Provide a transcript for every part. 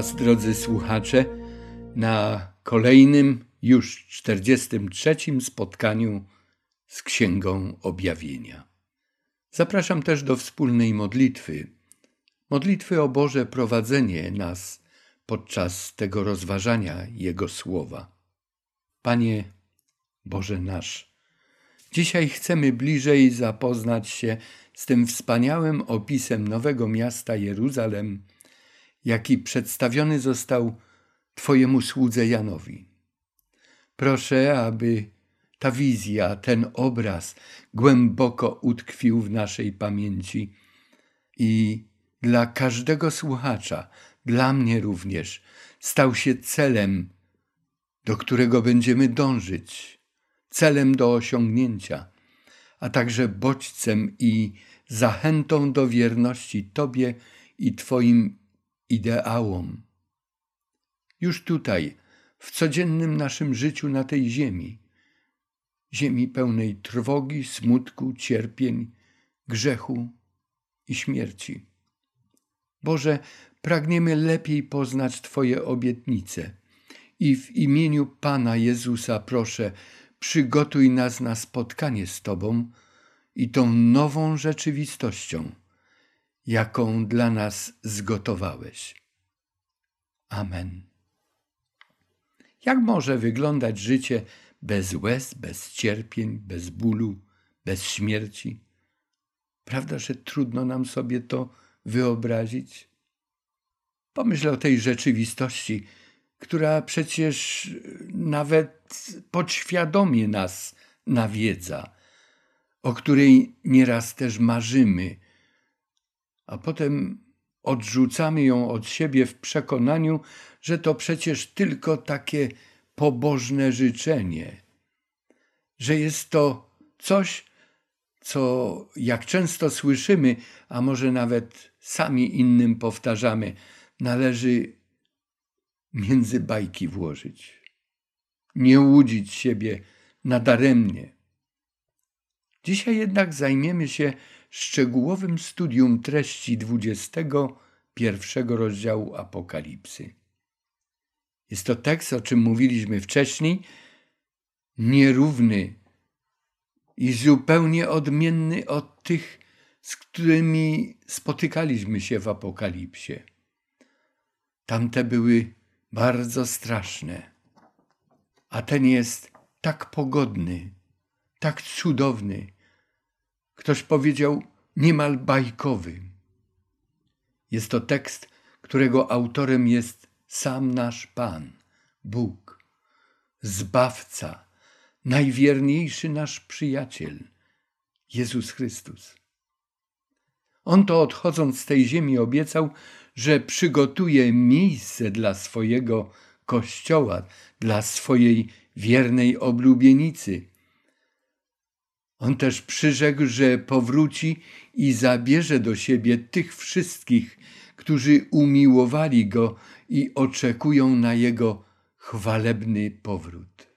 Was, drodzy słuchacze, na kolejnym, już 43. spotkaniu z Księgą Objawienia. Zapraszam też do wspólnej modlitwy. Modlitwy o Boże prowadzenie nas podczas tego rozważania Jego słowa. Panie Boże nasz, dzisiaj chcemy bliżej zapoznać się z tym wspaniałym opisem nowego miasta Jeruzalem, jaki przedstawiony został Twojemu słudze Janowi. Proszę, aby ta wizja, ten obraz głęboko utkwił w naszej pamięci i dla każdego słuchacza, dla mnie również, stał się celem, do którego będziemy dążyć, celem do osiągnięcia, a także bodźcem i zachętą do wierności Tobie i Twoim ideałom. Już tutaj, w codziennym naszym życiu na tej ziemi, ziemi pełnej trwogi, smutku, cierpień, grzechu i śmierci. Boże, pragniemy lepiej poznać Twoje obietnice i w imieniu Pana Jezusa proszę, przygotuj nas na spotkanie z Tobą i tą nową rzeczywistością, jaką dla nas zgotowałeś. Amen. Jak może wyglądać życie bez łez, bez cierpień, bez bólu, bez śmierci? Prawda, że trudno nam sobie to wyobrazić? Pomyśl o tej rzeczywistości, która przecież nawet podświadomie nas nawiedza, o której nieraz też marzymy, a potem odrzucamy ją od siebie w przekonaniu, że to przecież tylko takie pobożne życzenie, że jest to coś, co jak często słyszymy, a może nawet sami innym powtarzamy, należy między bajki włożyć. Nie łudzić siebie nadaremnie. Dzisiaj jednak zajmiemy się szczegółowym studium treści 21 rozdziału Apokalipsy. Jest to tekst, o czym mówiliśmy wcześniej, nierówny i zupełnie odmienny od tych, z którymi spotykaliśmy się w Apokalipsie. Tamte były bardzo straszne, a ten jest tak pogodny, tak cudowny. Ktoś powiedział niemal bajkowy. Jest to tekst, którego autorem jest sam nasz Pan, Bóg, Zbawca, najwierniejszy nasz przyjaciel, Jezus Chrystus. On to odchodząc z tej ziemi obiecał, że przygotuje miejsce dla swojego kościoła, dla swojej wiernej oblubienicy. On też przyrzekł, że powróci i zabierze do siebie tych wszystkich, którzy umiłowali Go i oczekują na Jego chwalebny powrót.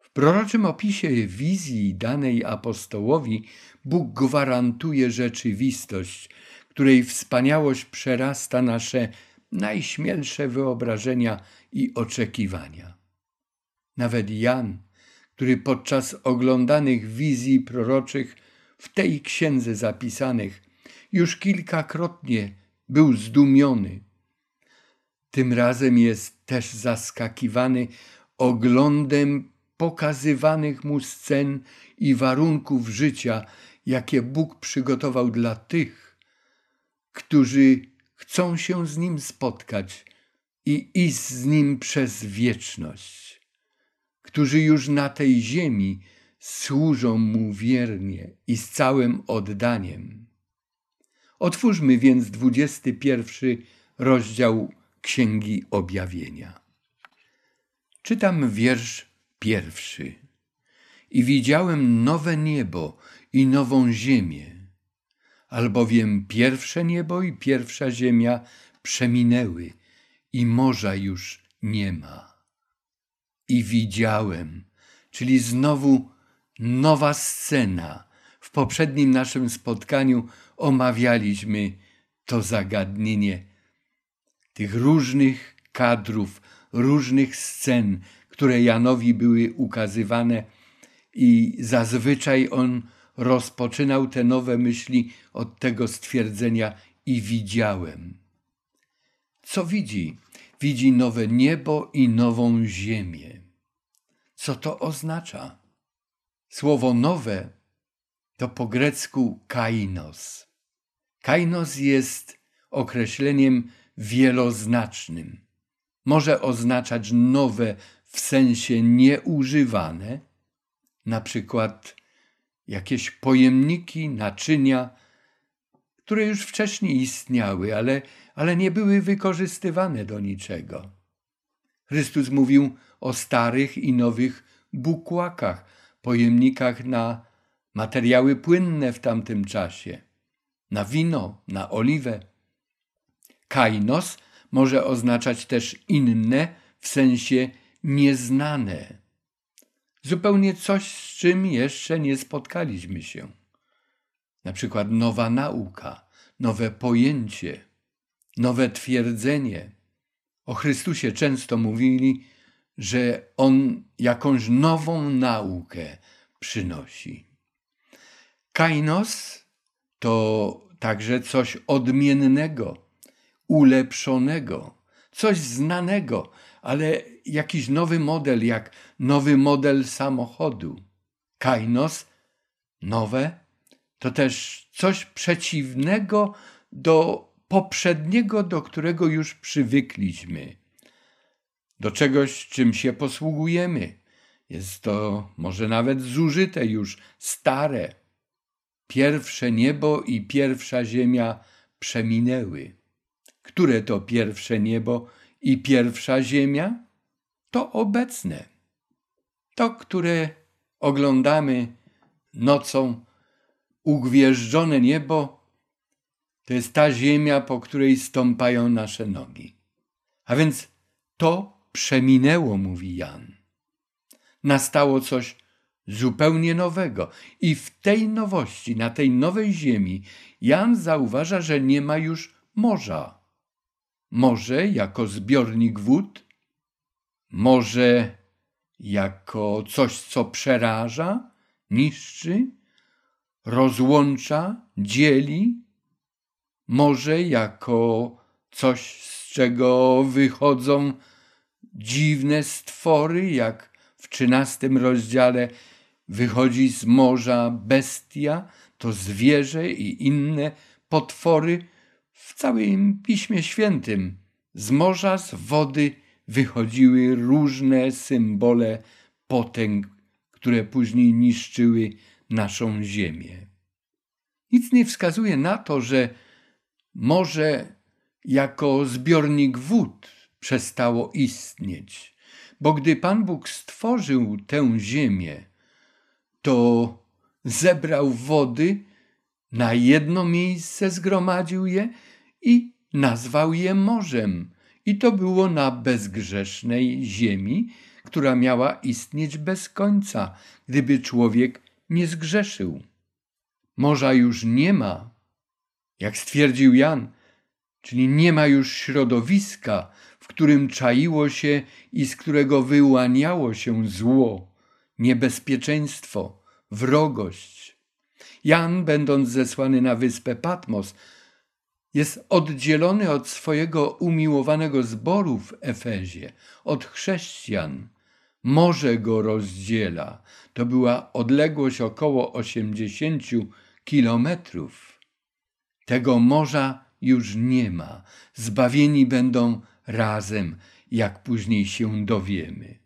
W proroczym opisie wizji danej apostołowi Bóg gwarantuje rzeczywistość, której wspaniałość przerasta nasze najśmielsze wyobrażenia i oczekiwania. Nawet Jan, który podczas oglądanych wizji proroczych w tej księdze zapisanych już kilkakrotnie był zdumiony. Tym razem jest też zaskakiwany oglądem pokazywanych mu scen i warunków życia, jakie Bóg przygotował dla tych, którzy chcą się z Nim spotkać i iść z Nim przez wieczność, którzy już na tej ziemi służą Mu wiernie i z całym oddaniem. Otwórzmy więc dwudziesty pierwszy rozdział Księgi Objawienia. Czytam wiersz pierwszy. I widziałem nowe niebo i nową ziemię, albowiem pierwsze niebo i pierwsza ziemia przeminęły i morza już nie ma. I widziałem, czyli znowu nowa scena. W poprzednim naszym spotkaniu omawialiśmy to zagadnienie tych różnych kadrów, różnych scen, które Janowi były ukazywane, i zazwyczaj on rozpoczynał te nowe myśli od tego stwierdzenia i widziałem. Co widzi? Widzi nowe niebo i nową ziemię. Co to oznacza? Słowo nowe to po grecku kainos. Kainos jest określeniem wieloznacznym. Może oznaczać nowe w sensie nieużywane, na przykład jakieś pojemniki, naczynia, które już wcześniej istniały, ale, ale nie były wykorzystywane do niczego. Chrystus mówił o starych i nowych bukłakach, pojemnikach na materiały płynne w tamtym czasie, na wino, na oliwę. Kainos może oznaczać też inne, w sensie nieznane. Zupełnie coś, z czym jeszcze nie spotkaliśmy się. Na przykład nowa nauka, nowe pojęcie, nowe twierdzenie. O Chrystusie często mówili, że On jakąś nową naukę przynosi. Kainos to także coś odmiennego, ulepszonego, coś znanego, ale jakiś nowy model, jak nowy model samochodu. Kainos, nowe, to też coś przeciwnego do poprzedniego, do którego już przywykliśmy, do czegoś, czym się posługujemy. Jest to może nawet zużyte już, stare. Pierwsze niebo i pierwsza ziemia przeminęły. Które to pierwsze niebo i pierwsza ziemia? To obecne. To, które oglądamy nocą, ugwieżdżone niebo, to jest ta ziemia, po której stąpają nasze nogi. A więc to przeminęło, mówi Jan. Nastało coś zupełnie nowego. I w tej nowości, na tej nowej ziemi, Jan zauważa, że nie ma już morza. Morze jako zbiornik wód, może jako coś, co przeraża, niszczy, rozłącza, dzieli, może jako coś, z czego wychodzą dziwne stwory, jak w trzynastym rozdziale wychodzi z morza bestia, to zwierzę i inne potwory w całym Piśmie Świętym. Z morza, z wody wychodziły różne symbole potęg, które później niszczyły naszą ziemię. Nic nie wskazuje na to, że morze jako zbiornik wód przestało istnieć, bo gdy Pan Bóg stworzył tę ziemię, to zebrał wody, na jedno miejsce zgromadził je i nazwał je morzem. I to było na bezgrzesznej ziemi, która miała istnieć bez końca, gdyby człowiek nie zgrzeszył. Morza już nie ma, jak stwierdził Jan, czyli nie ma już środowiska, w którym czaiło się i z którego wyłaniało się zło, niebezpieczeństwo, wrogość. Jan, będąc zesłany na wyspę Patmos, jest oddzielony od swojego umiłowanego zboru w Efezie, od chrześcijan. Morze go rozdziela. To była odległość około 80 kilometrów. Tego morza już nie ma. Zbawieni będą razem, jak później się dowiemy.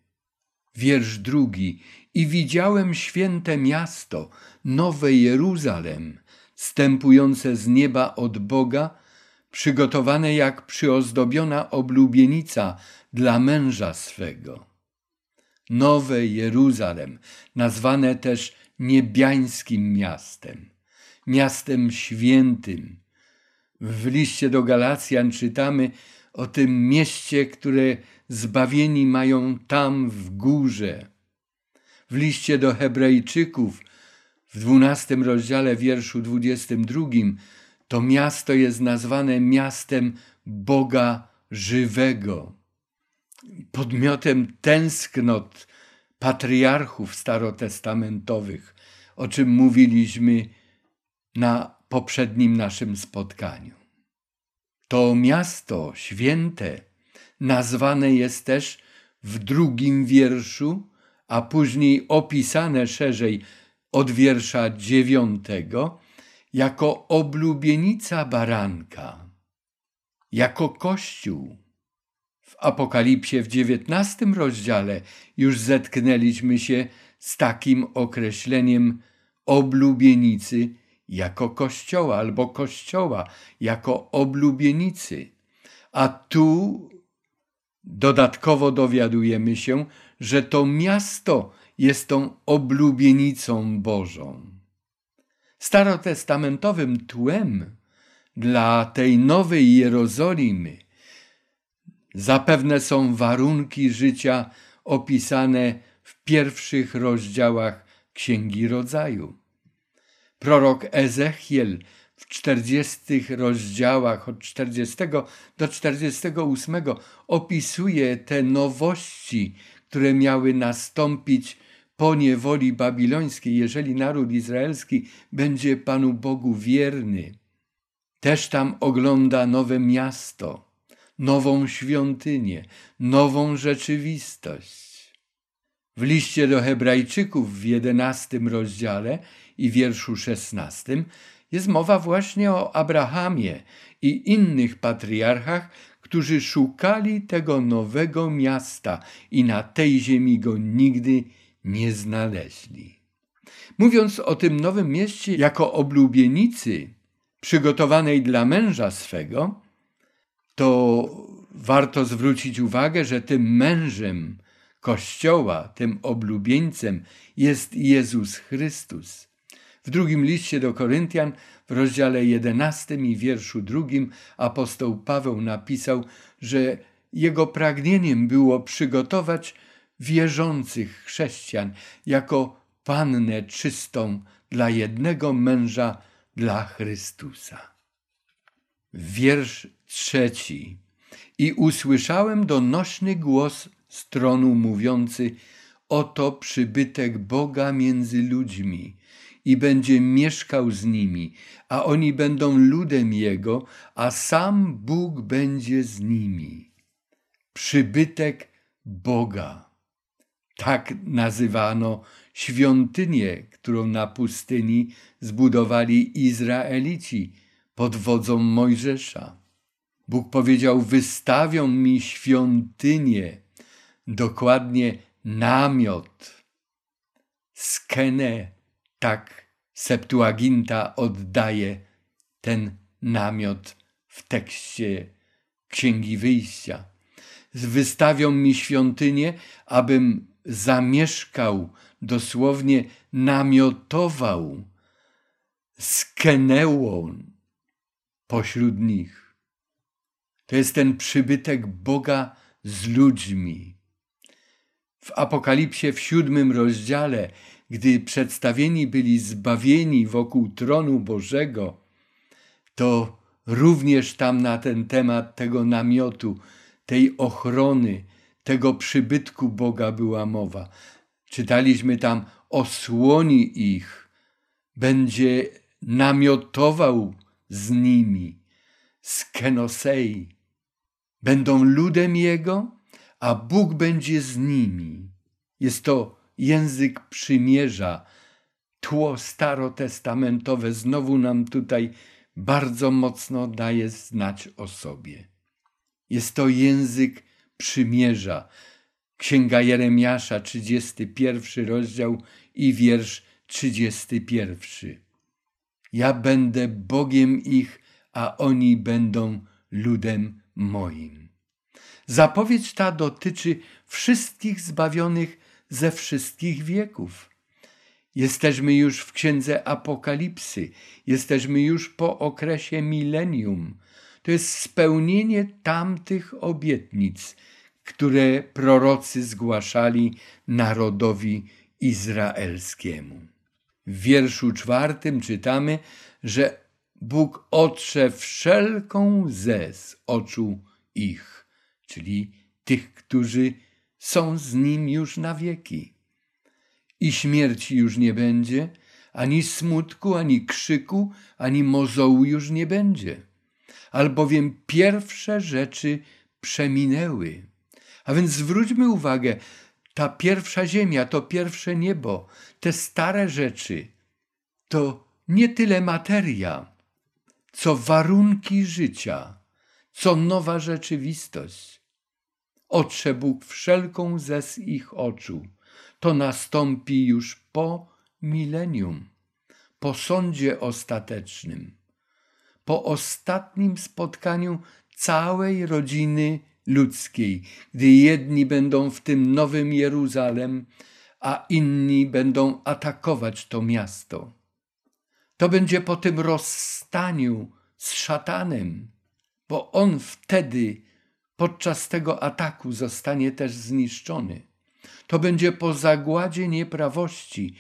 Wiersz drugi. I widziałem święte miasto, nowe Jeruzalem, stępujące z nieba od Boga, przygotowane jak przyozdobiona oblubienica dla męża swego. Nowe Jeruzalem, nazwane też niebiańskim miastem, miastem świętym. W liście do Galacjan czytamy o tym mieście, które zbawieni mają tam w górze. W liście do Hebrajczyków w dwunastym rozdziale wierszu dwudziestym drugim to miasto jest nazwane miastem Boga żywego, podmiotem tęsknot patriarchów starotestamentowych, o czym mówiliśmy na poprzednim naszym spotkaniu. To miasto święte nazwane jest też w drugim wierszu, a później opisane szerzej od wiersza dziewiątego, jako oblubienica baranka, jako kościół. W Apokalipsie w dziewiętnastym rozdziale już zetknęliśmy się z takim określeniem oblubienicy jako kościoła albo kościoła jako oblubienicy. A tu dodatkowo dowiadujemy się, że to miasto jest tą oblubienicą Bożą. Starotestamentowym tłem dla tej nowej Jerozolimy zapewne są warunki życia opisane w pierwszych rozdziałach Księgi Rodzaju. Prorok Ezechiel w 40 rozdziałach od 40 do 48 opisuje te nowości, które miały nastąpić po niewoli babilońskiej, jeżeli naród izraelski będzie Panu Bogu wierny. Też tam ogląda nowe miasto, nową świątynię, nową rzeczywistość. W liście do Hebrajczyków w jedenastym rozdziale i wierszu szesnastym jest mowa właśnie o Abrahamie i innych patriarchach, którzy szukali tego nowego miasta i na tej ziemi go nigdy nie znaleźli. Mówiąc o tym nowym mieście jako oblubienicy przygotowanej dla męża swego, to warto zwrócić uwagę, że tym mężem Kościoła, tym oblubieńcem jest Jezus Chrystus. W drugim liście do Koryntian, w rozdziale 11 i wierszu drugim, apostoł Paweł napisał, że jego pragnieniem było przygotować wierzących chrześcijan jako pannę czystą dla jednego męża, dla Chrystusa. Wiersz trzeci. I usłyszałem donośny głos stronu mówiący: Oto przybytek Boga między ludźmi i będzie mieszkał z nimi, a oni będą ludem Jego, a sam Bóg będzie z nimi. Przybytek Boga. Tak nazywano świątynię, którą na pustyni zbudowali Izraelici pod wodzą Mojżesza. Bóg powiedział: Wystawią mi świątynię, dokładnie namiot, skenę, tak Septuaginta oddaje ten namiot w tekście Księgi Wyjścia. Wystawią mi świątynię, abym zamieszkał, dosłownie namiotował, skenęło pośród nich. To jest ten przybytek Boga z ludźmi. W Apokalipsie w siódmym rozdziale gdy przedstawieni byli zbawieni wokół tronu Bożego, to również tam na ten temat tego namiotu, tej ochrony, tego przybytku Boga była mowa. Czytaliśmy tam, osłoni ich, będzie namiotował z nimi, z Kenosei. Będą ludem Jego, a Bóg będzie z nimi. Jest to język przymierza, tło starotestamentowe znowu nam tutaj bardzo mocno daje znać o sobie. Jest to język przymierza. Księga Jeremiasza, 31 rozdział i wiersz 31. Ja będę Bogiem ich, a oni będą ludem moim. Zapowiedź ta dotyczy wszystkich zbawionych ze wszystkich wieków. Jesteśmy już w księdze Apokalipsy, jesteśmy już po okresie milenium. To jest spełnienie tamtych obietnic, które prorocy zgłaszali narodowi izraelskiemu. W wierszu czwartym czytamy, że Bóg otrze wszelką łzę z oczu ich. czyli tych, którzy są z nim już na wieki. I śmierci już nie będzie, ani smutku, ani krzyku, ani mozołu już nie będzie, albowiem pierwsze rzeczy przeminęły. A więc zwróćmy uwagę, ta pierwsza ziemia, to pierwsze niebo, te stare rzeczy, to nie tyle materia, co warunki życia, co nowa rzeczywistość. Otrze Bóg wszelką ze z ich oczu. To nastąpi już po milenium, po sądzie ostatecznym, po ostatnim spotkaniu całej rodziny ludzkiej, gdy jedni będą w tym nowym Jeruzalem, a inni będą atakować to miasto. To będzie po tym rozstaniu z szatanem, bo on wtedy podczas tego ataku zostanie też zniszczony. To będzie po zagładzie nieprawości,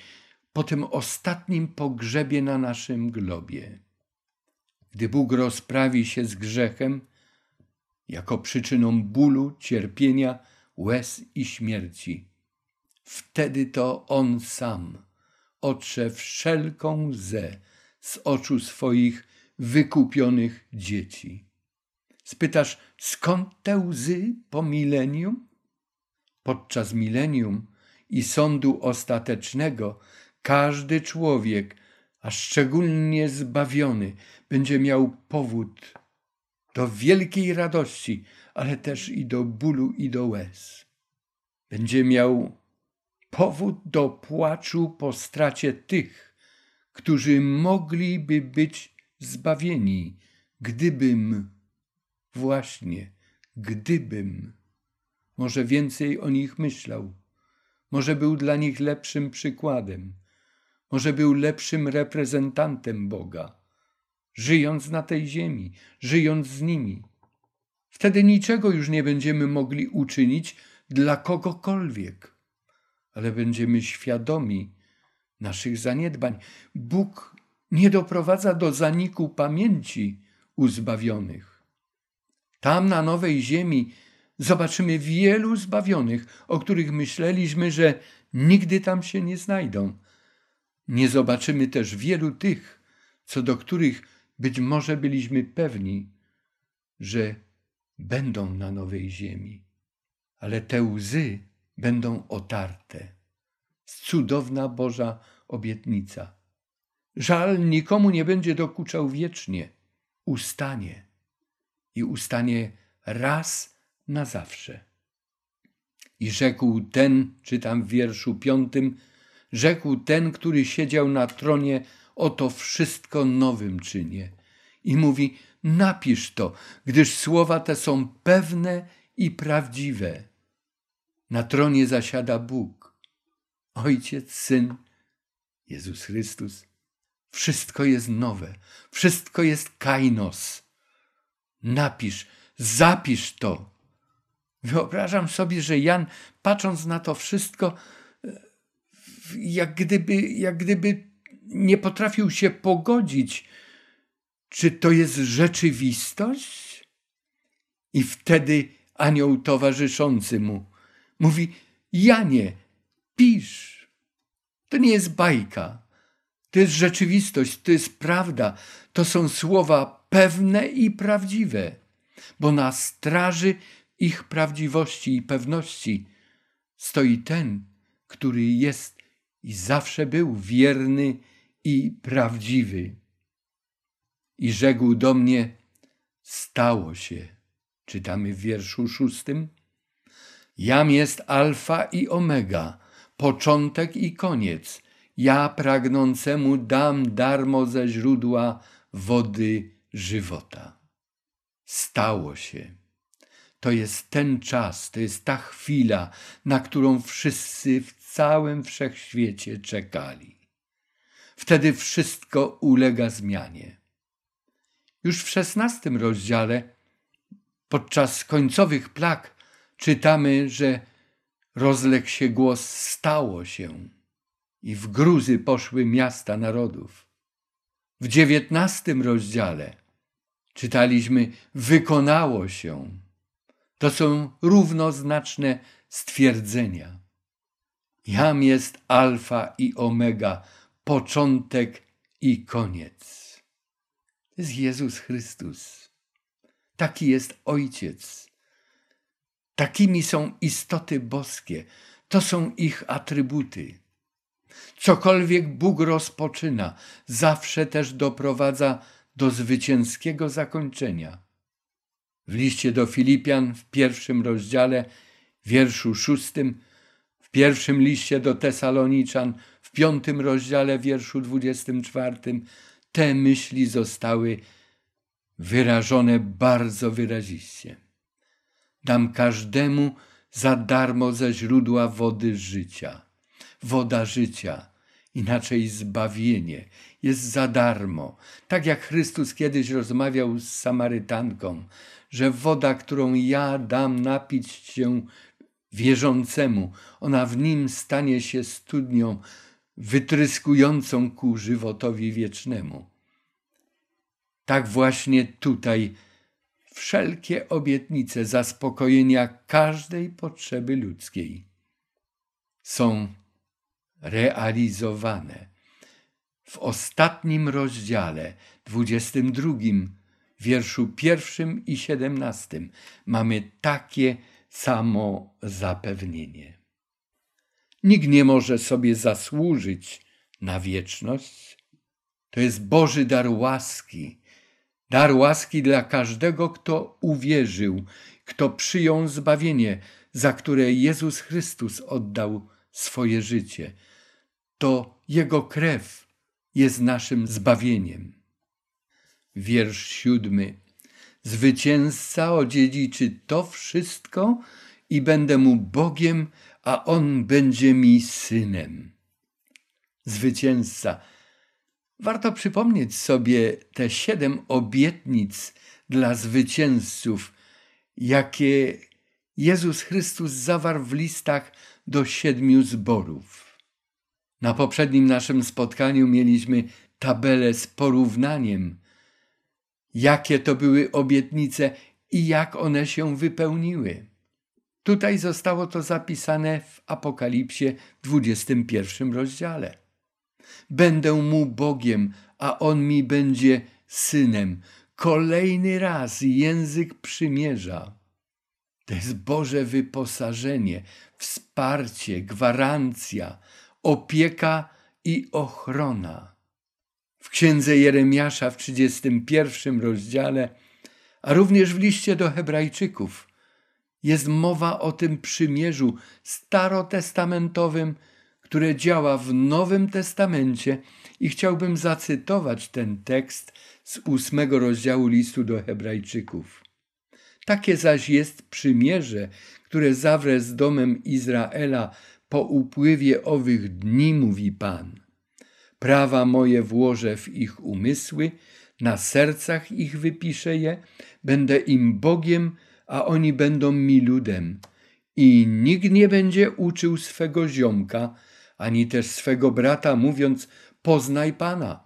po tym ostatnim pogrzebie na naszym globie. Gdy Bóg rozprawi się z grzechem, jako przyczyną bólu, cierpienia, łez i śmierci, wtedy to On sam otrze wszelką łzę z oczu swoich wykupionych dzieci. Spytasz, skąd te łzy po milenium? Podczas milenium i sądu ostatecznego każdy człowiek, a szczególnie zbawiony, będzie miał powód do wielkiej radości, ale też i do bólu i do łez. Będzie miał powód do płaczu po stracie tych, którzy mogliby być zbawieni, gdybym, właśnie, gdybym, może więcej o nich myślał, może był dla nich lepszym przykładem, może był lepszym reprezentantem Boga, żyjąc na tej ziemi, żyjąc z nimi. Wtedy niczego już nie będziemy mogli uczynić dla kogokolwiek, ale będziemy świadomi naszych zaniedbań. Bóg nie doprowadza do zaniku pamięci uzbawionych. Tam na nowej ziemi zobaczymy wielu zbawionych, o których myśleliśmy, że nigdy tam się nie znajdą. Nie zobaczymy też wielu tych, co do których być może byliśmy pewni, że będą na nowej ziemi, ale te łzy będą otarte. Cudowna Boża obietnica. Żal nikomu nie będzie dokuczał wiecznie. Ustanie i ustanie raz na zawsze. I rzekł ten, czytam w wierszu piątym, rzekł ten, który siedział na tronie, oto wszystko nowym czynię. I mówi, napisz to, gdyż słowa te są pewne i prawdziwe. Na tronie zasiada Bóg, Ojciec, Syn, Jezus Chrystus. Wszystko jest nowe, wszystko jest kainos. Napisz, zapisz to. Wyobrażam sobie, że Jan, patrząc na to wszystko, jak gdyby, jak gdyby nie potrafił się pogodzić, czy to jest rzeczywistość? I wtedy anioł towarzyszący mu mówi: Janie, pisz. To nie jest bajka. To jest rzeczywistość, to jest prawda. To są słowa pewne i prawdziwe, bo na straży ich prawdziwości i pewności stoi ten, który jest i zawsze był wierny i prawdziwy. I rzekł do mnie: Stało się. Czytamy w wierszu szóstym. Jam jest Alfa i Omega, początek i koniec. Ja pragnącemu dam darmo ze źródła wody żywota. Stało się. To jest ten czas, to jest ta chwila, na którą wszyscy w całym wszechświecie czekali. Wtedy wszystko ulega zmianie. Już w szesnastym rozdziale, podczas końcowych plag, czytamy, że rozległ się głos stało się i w gruzy poszły miasta narodów. W dziewiętnastym rozdziale czytaliśmy wykonało się. To są równoznaczne stwierdzenia. Jam jest alfa i omega, początek i koniec. To jest Jezus Chrystus. Taki jest Ojciec. Takimi są istoty boskie. To są ich atrybuty. Cokolwiek Bóg rozpoczyna, zawsze też doprowadza do zwycięskiego zakończenia. W liście do Filipian w pierwszym rozdziale, wierszu szóstym, w pierwszym liście do Tesaloniczan, piątym rozdziale, wierszu dwudziestym czwartym, te myśli zostały wyrażone bardzo wyraziście. Dam każdemu za darmo ze źródła wody życia. Woda życia, inaczej zbawienie, jest za darmo. Tak jak Chrystus kiedyś rozmawiał z Samarytanką, że woda, którą ja dam napić się wierzącemu, ona w nim stanie się studnią wytryskującą ku żywotowi wiecznemu. Tak właśnie tutaj wszelkie obietnice zaspokojenia każdej potrzeby ludzkiej są realizowane. W ostatnim rozdziale, dwudziestym drugim, wierszu pierwszym i siedemnastym, mamy takie samo zapewnienie. Nikt nie może sobie zasłużyć na wieczność. To jest Boży dar łaski, dar łaski dla każdego, kto uwierzył, kto przyjął zbawienie, za które Jezus Chrystus oddał swoje życie. To Jego krew jest naszym zbawieniem. Wiersz siódmy. Zwycięzca odziedziczy to wszystko i będę mu Bogiem, a on będzie mi synem. Zwycięzca. Warto przypomnieć sobie te siedem obietnic dla zwycięzców, jakie Jezus Chrystus zawarł w listach do siedmiu zborów. Na poprzednim naszym spotkaniu mieliśmy tabelę z porównaniem, jakie to były obietnice i jak one się wypełniły. Tutaj zostało to zapisane w Apokalipsie 21 rozdziale. Będę mu Bogiem, a on mi będzie synem. Kolejny raz język przymierza. To jest Boże wyposażenie, wsparcie, gwarancja, opieka i ochrona. W księdze Jeremiasza w 31 rozdziale, a również w liście do Hebrajczyków jest mowa o tym przymierzu starotestamentowym, które działa w Nowym Testamencie i chciałbym zacytować ten tekst z ósmego rozdziału listu do Hebrajczyków. Takie zaś jest przymierze, które zawrę z domem Izraela po upływie owych dni, mówi Pan. Prawa moje włożę w ich umysły, na sercach ich wypiszę je, będę im Bogiem, a oni będą mi ludem. I nikt nie będzie uczył swego ziomka, ani też swego brata, mówiąc: Poznaj Pana.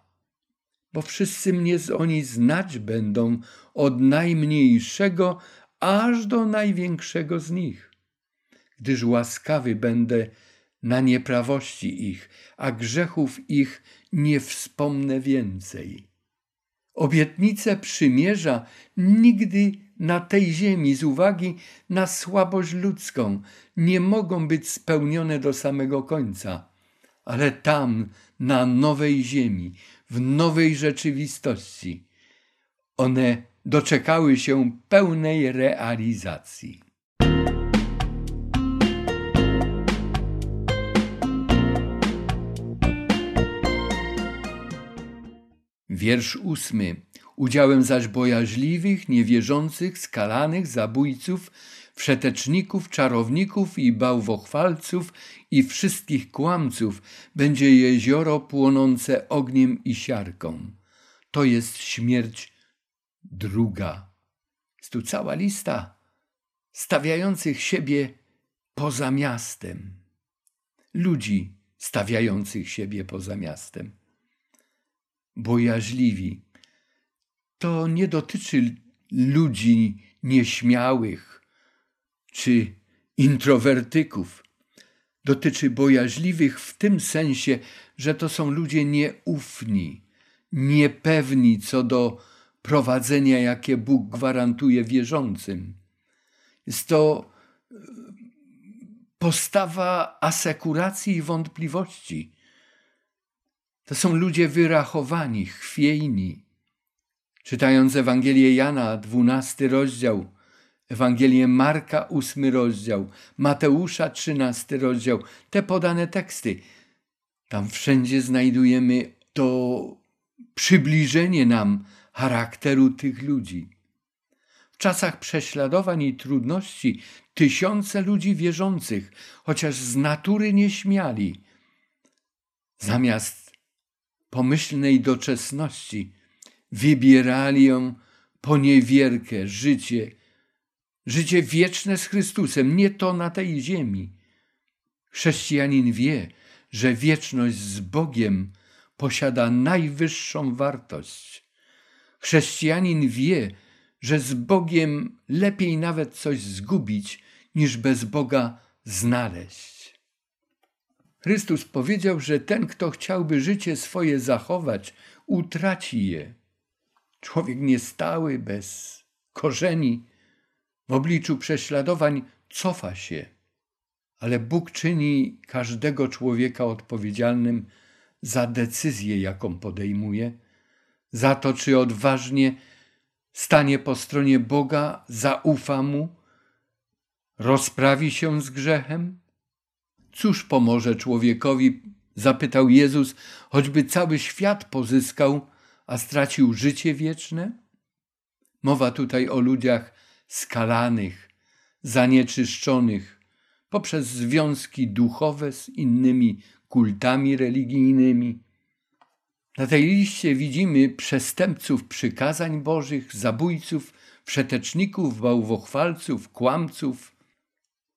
Bo wszyscy mnie z oni znać będą od najmniejszego aż do największego z nich. Gdyż łaskawy będę na nieprawości ich, a grzechów ich nie wspomnę więcej. Obietnice przymierza nigdy na tej ziemi z uwagi na słabość ludzką nie mogą być spełnione do samego końca, ale tam, na nowej ziemi, w nowej rzeczywistości, one doczekały się pełnej realizacji. Wiersz ósmy. Udziałem zaś bojaźliwych, niewierzących, skalanych, zabójców, wszeteczników, czarowników i bałwochwalców i wszystkich kłamców będzie jezioro płonące ogniem i siarką. To jest śmierć druga. Jest tu cała lista stawiających siebie poza miastem. Ludzi stawiających siebie poza miastem. Bojaźliwi. To nie dotyczy ludzi nieśmiałych, czy introwertyków. Dotyczy bojaźliwych w tym sensie, że to są ludzie nieufni, niepewni co do prowadzenia, jakie Bóg gwarantuje wierzącym. Jest to e, postawa asekuracji i wątpliwości. To są ludzie wyrachowani, chwiejni. Czytając Ewangelię Jana, dwunasty rozdział, Ewangelię Marka, ósmy rozdział, Mateusza, trzynasty rozdział, te podane teksty, tam wszędzie znajdujemy to przybliżenie nam charakteru tych ludzi. W czasach prześladowań i trudności tysiące ludzi wierzących, chociaż z natury nie śmiali, zamiast pomyślnej doczesności, wybierali ją poniewierkę, życie, życie wieczne z Chrystusem, nie to na tej ziemi. Chrześcijanin wie, że wieczność z Bogiem posiada najwyższą wartość. Chrześcijanin wie, że z Bogiem lepiej nawet coś zgubić, niż bez Boga znaleźć. Chrystus powiedział, że ten, kto chciałby życie swoje zachować, utraci je. Człowiek niestały, bez korzeni, w obliczu prześladowań cofa się, ale Bóg czyni każdego człowieka odpowiedzialnym za decyzję, jaką podejmuje, za to, czy odważnie stanie po stronie Boga, zaufa Mu, rozprawi się z grzechem? Cóż pomoże człowiekowi, zapytał Jezus, choćby cały świat pozyskał, a stracił życie wieczne? Mowa tutaj o ludziach skalanych, zanieczyszczonych poprzez związki duchowe z innymi kultami religijnymi. Na tej liście widzimy przestępców przykazań Bożych, zabójców, wszeteczników, bałwochwalców, kłamców.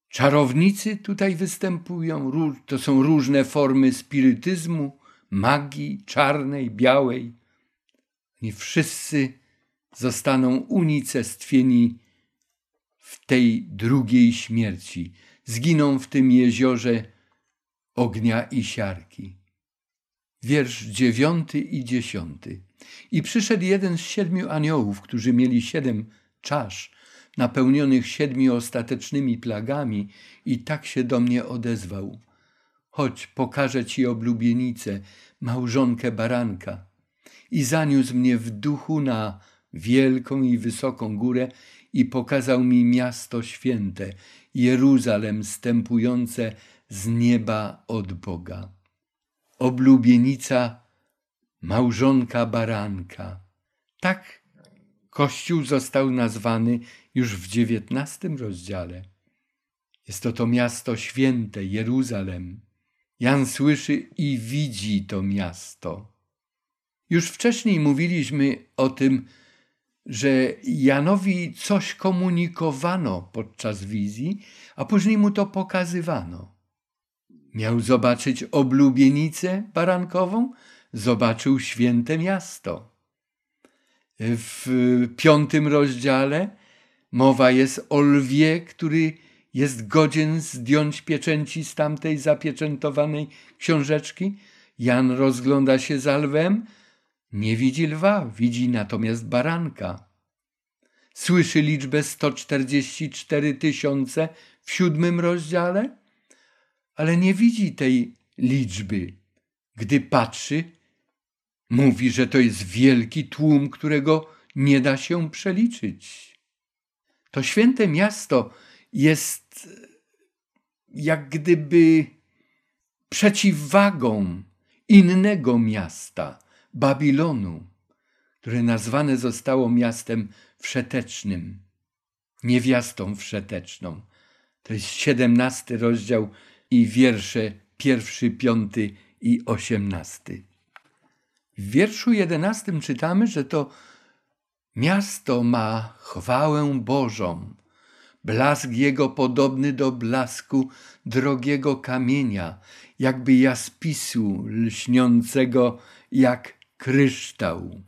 Czarownicy tutaj występują, to są różne formy spirytyzmu, magii czarnej, białej. I wszyscy zostaną unicestwieni w tej drugiej śmierci. Zginą w tym jeziorze ognia i siarki. Wiersz dziewiąty i dziesiąty. I przyszedł jeden z siedmiu aniołów, którzy mieli siedem czasz, napełnionych siedmiu ostatecznymi plagami, i tak się do mnie odezwał. Chodź, pokażę ci oblubienicę, małżonkę baranka. I zaniósł mnie w duchu na wielką i wysoką górę i pokazał mi miasto święte, Jeruzalem stępujące z nieba od Boga. Oblubienica, małżonka baranka. Tak Kościół został nazwany już w dziewiętnastym rozdziale. Jest to to miasto święte, Jeruzalem. Jan słyszy i widzi to miasto. Już wcześniej mówiliśmy o tym, że Janowi coś komunikowano podczas wizji, a później mu to pokazywano. Miał zobaczyć oblubienicę barankową, zobaczył święte miasto. W piątym rozdziale mowa jest o lwie, który jest godzien zdjąć pieczęci z tamtej zapieczętowanej książeczki. Jan rozgląda się za lwem, nie widzi lwa, widzi natomiast baranka. Słyszy liczbę 144 tysiące w siódmym rozdziale, ale nie widzi tej liczby. Gdy patrzy, mówi, że to jest wielki tłum, którego nie da się przeliczyć. To święte miasto jest jak gdyby przeciwwagą innego miasta, Babilonu, które nazwane zostało miastem wszetecznym, niewiastą wszeteczną. To jest siedemnasty rozdział i wiersze pierwszy, piąty i osiemnasty. W wierszu jedenastym czytamy, że to miasto ma chwałę Bożą, blask jego podobny do blasku drogiego kamienia, jakby jaspisu lśniącego jak kryształ.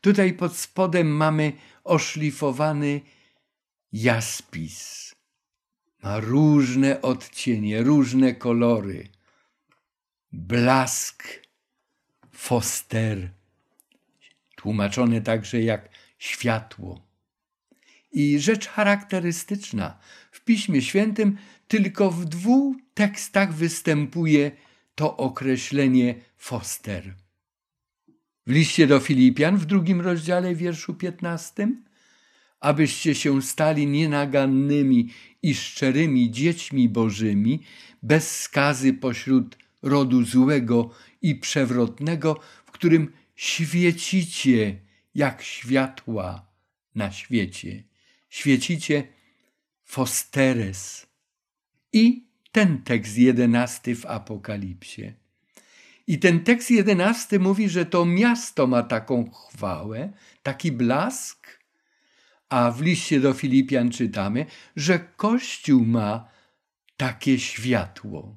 Tutaj pod spodem mamy oszlifowany jaspis. Ma różne odcienie, różne kolory. Blask, foster, tłumaczone także jak światło. I rzecz charakterystyczna, w Piśmie Świętym tylko w dwóch tekstach występuje to określenie foster. W liście do Filipian w drugim rozdziale, wierszu piętnastym, abyście się stali nienagannymi i szczerymi dziećmi bożymi, bez skazy pośród rodu złego i przewrotnego, w którym świecicie jak światła na świecie. Świecicie fosteres. I ten tekst jedenasty w Apokalipsie. I ten tekst jedenasty mówi, że to miasto ma taką chwałę, taki blask, a w liście do Filipian czytamy, że Kościół ma takie światło.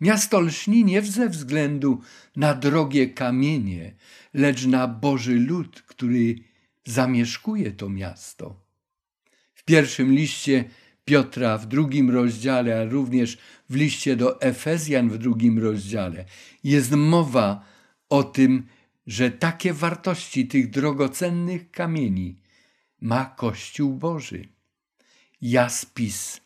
Miasto lśni nie ze względu na drogie kamienie, lecz na Boży lud, który zamieszkuje to miasto. W pierwszym liście Piotra w drugim rozdziale, a również w liście do Efezjan w drugim rozdziale jest mowa o tym, że takie wartości tych drogocennych kamieni ma Kościół Boży. Jaspis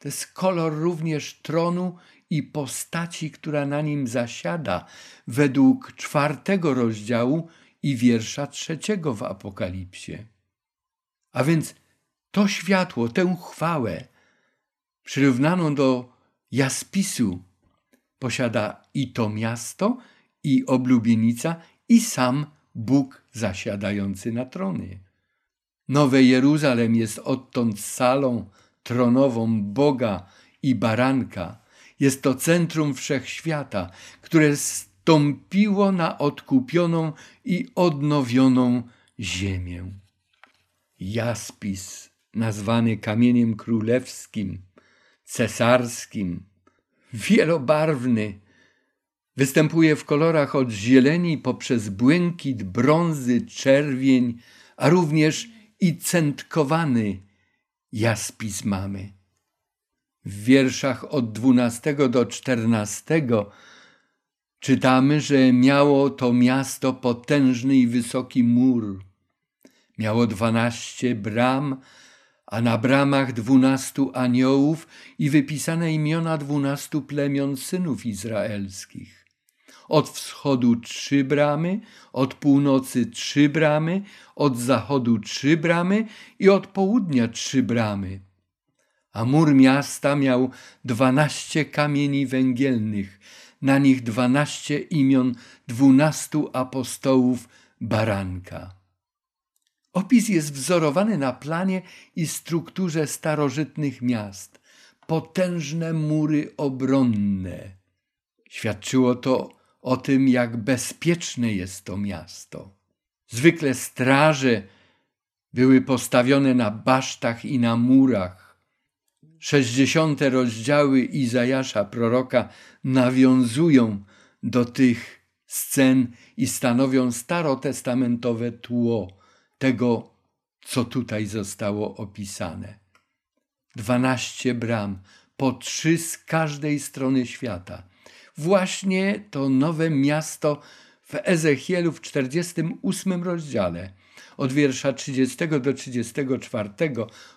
to jest kolor również tronu i postaci, która na nim zasiada, według czwartego rozdziału i wiersza trzeciego w Apokalipsie. A więc to światło, tę chwałę przyrównaną do jaspisu posiada i to miasto, i oblubienica, i sam Bóg zasiadający na tronie. Nowe Jeruzalem jest odtąd salą tronową Boga i Baranka. Jest to centrum wszechświata, które stąpiło na odkupioną i odnowioną ziemię. Jaspis nazwany kamieniem królewskim, cesarskim, wielobarwny. Występuje w kolorach od zieleni poprzez błękit, brązy, czerwień, a również i centkowany jaspis mamy. W wierszach od dwunastego do czternastego czytamy, że miało to miasto potężny i wysoki mur. Miało dwanaście bram, a na bramach dwunastu aniołów i wypisane imiona dwunastu plemion synów izraelskich. Od wschodu trzy bramy, od północy trzy bramy, od zachodu trzy bramy i od południa trzy bramy. A mur miasta miał dwanaście kamieni węgielnych, na nich dwanaście imion dwunastu apostołów baranka. Opis jest wzorowany na planie i strukturze starożytnych miast. Potężne mury obronne. Świadczyło to o tym, jak bezpieczne jest to miasto. Zwykle straże były postawione na basztach i na murach. Sześćdziesiąte rozdziały Izajasza proroka nawiązują do tych scen i stanowią starotestamentowe tło tego, co tutaj zostało opisane. Dwanaście bram, po trzy z każdej strony świata. Właśnie to nowe miasto w Ezechielu w 48 rozdziale, od wiersza 30 do 34,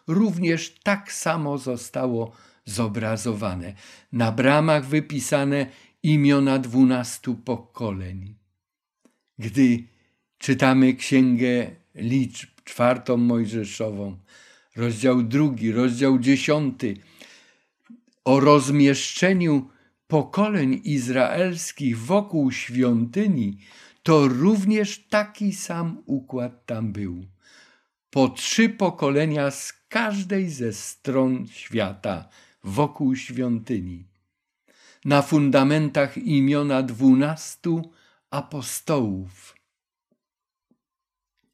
również tak samo zostało zobrazowane. Na bramach wypisane imiona dwunastu pokoleń. Gdy czytamy księgę liczb, czwartą Mojżeszową, rozdział drugi, rozdział dziesiąty, o rozmieszczeniu pokoleń izraelskich wokół świątyni, to również taki sam układ tam był. Po trzy pokolenia z każdej ze stron świata wokół świątyni. Na fundamentach imiona dwunastu apostołów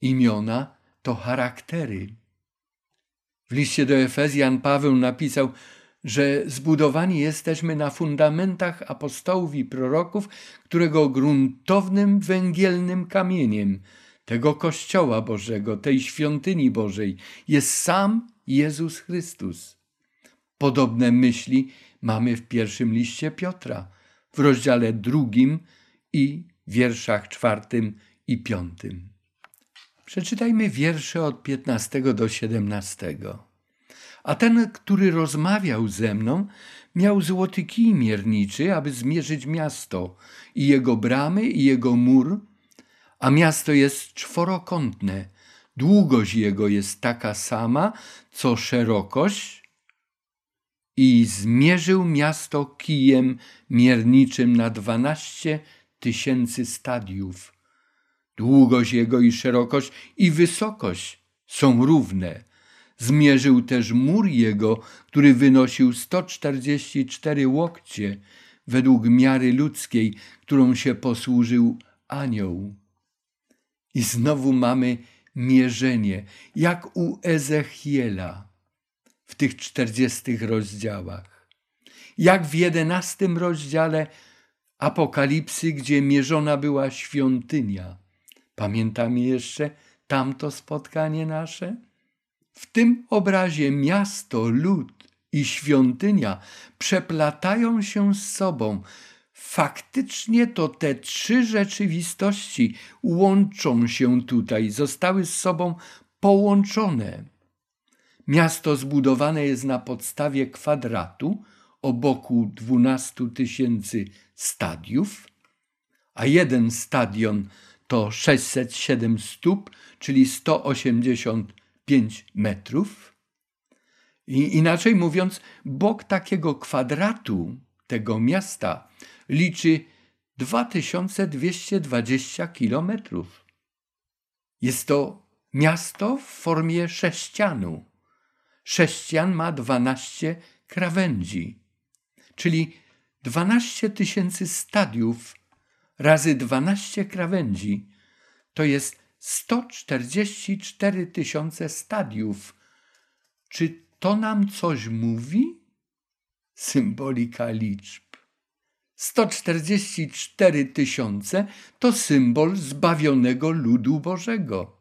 Imiona to charaktery. W liście do Efezjan Paweł napisał, że zbudowani jesteśmy na fundamentach apostołów i proroków, którego gruntownym węgielnym kamieniem tego Kościoła Bożego, tej świątyni Bożej jest sam Jezus Chrystus. Podobne myśli mamy w pierwszym liście Piotra, w rozdziale drugim i wierszach czwartym i piątym. Przeczytajmy wiersze od 15 do 17. A ten, który rozmawiał ze mną, miał złoty kij mierniczy, aby zmierzyć miasto i jego bramy i jego mur, a miasto jest czworokątne. Długość jego jest taka sama, co szerokość, i zmierzył miasto kijem mierniczym na dwanaście tysięcy stadiów. Długość jego i szerokość i wysokość są równe. Zmierzył też mur jego, który wynosił 144 łokcie, według miary ludzkiej, którą się posłużył anioł. I znowu mamy mierzenie, jak u Ezechiela w tych czterdziestych rozdziałach. Jak w jedenastym rozdziale Apokalipsy, gdzie mierzona była świątynia. Pamiętamy jeszcze tamto spotkanie nasze? W tym obrazie miasto, lud i świątynia przeplatają się z sobą. Faktycznie to te trzy rzeczywistości łączą się tutaj, zostały z sobą połączone. Miasto zbudowane jest na podstawie kwadratu o boku 12 tysięcy stadiów, a jeden stadion to 607 stóp, czyli 185 metrów. I inaczej mówiąc, bok takiego kwadratu tego miasta liczy 2220 kilometrów. Jest to miasto w formie sześcianu. Sześcian ma 12 krawędzi, czyli 12 tysięcy stadiów razy 12 krawędzi to jest 144 tysiące stadiów. Czy to nam coś mówi? Symbolika liczb. 144 tysiące to symbol zbawionego ludu Bożego.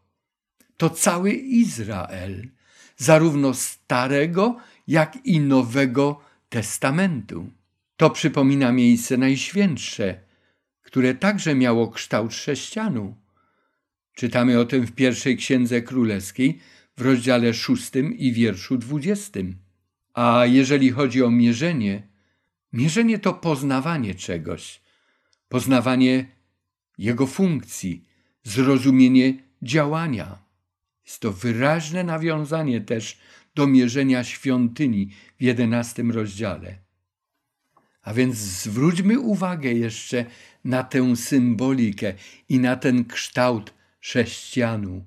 To cały Izrael, zarówno Starego, jak i Nowego Testamentu. To przypomina miejsce najświętsze, które także miało kształt sześcianu. Czytamy o tym w pierwszej księdze królewskiej w rozdziale szóstym i wierszu dwudziestym. A jeżeli chodzi o mierzenie, mierzenie to poznawanie czegoś, poznawanie jego funkcji, zrozumienie działania. Jest to wyraźne nawiązanie też do mierzenia świątyni w jedenastym rozdziale. A więc zwróćmy uwagę jeszcze na tę symbolikę i na ten kształt sześcianu.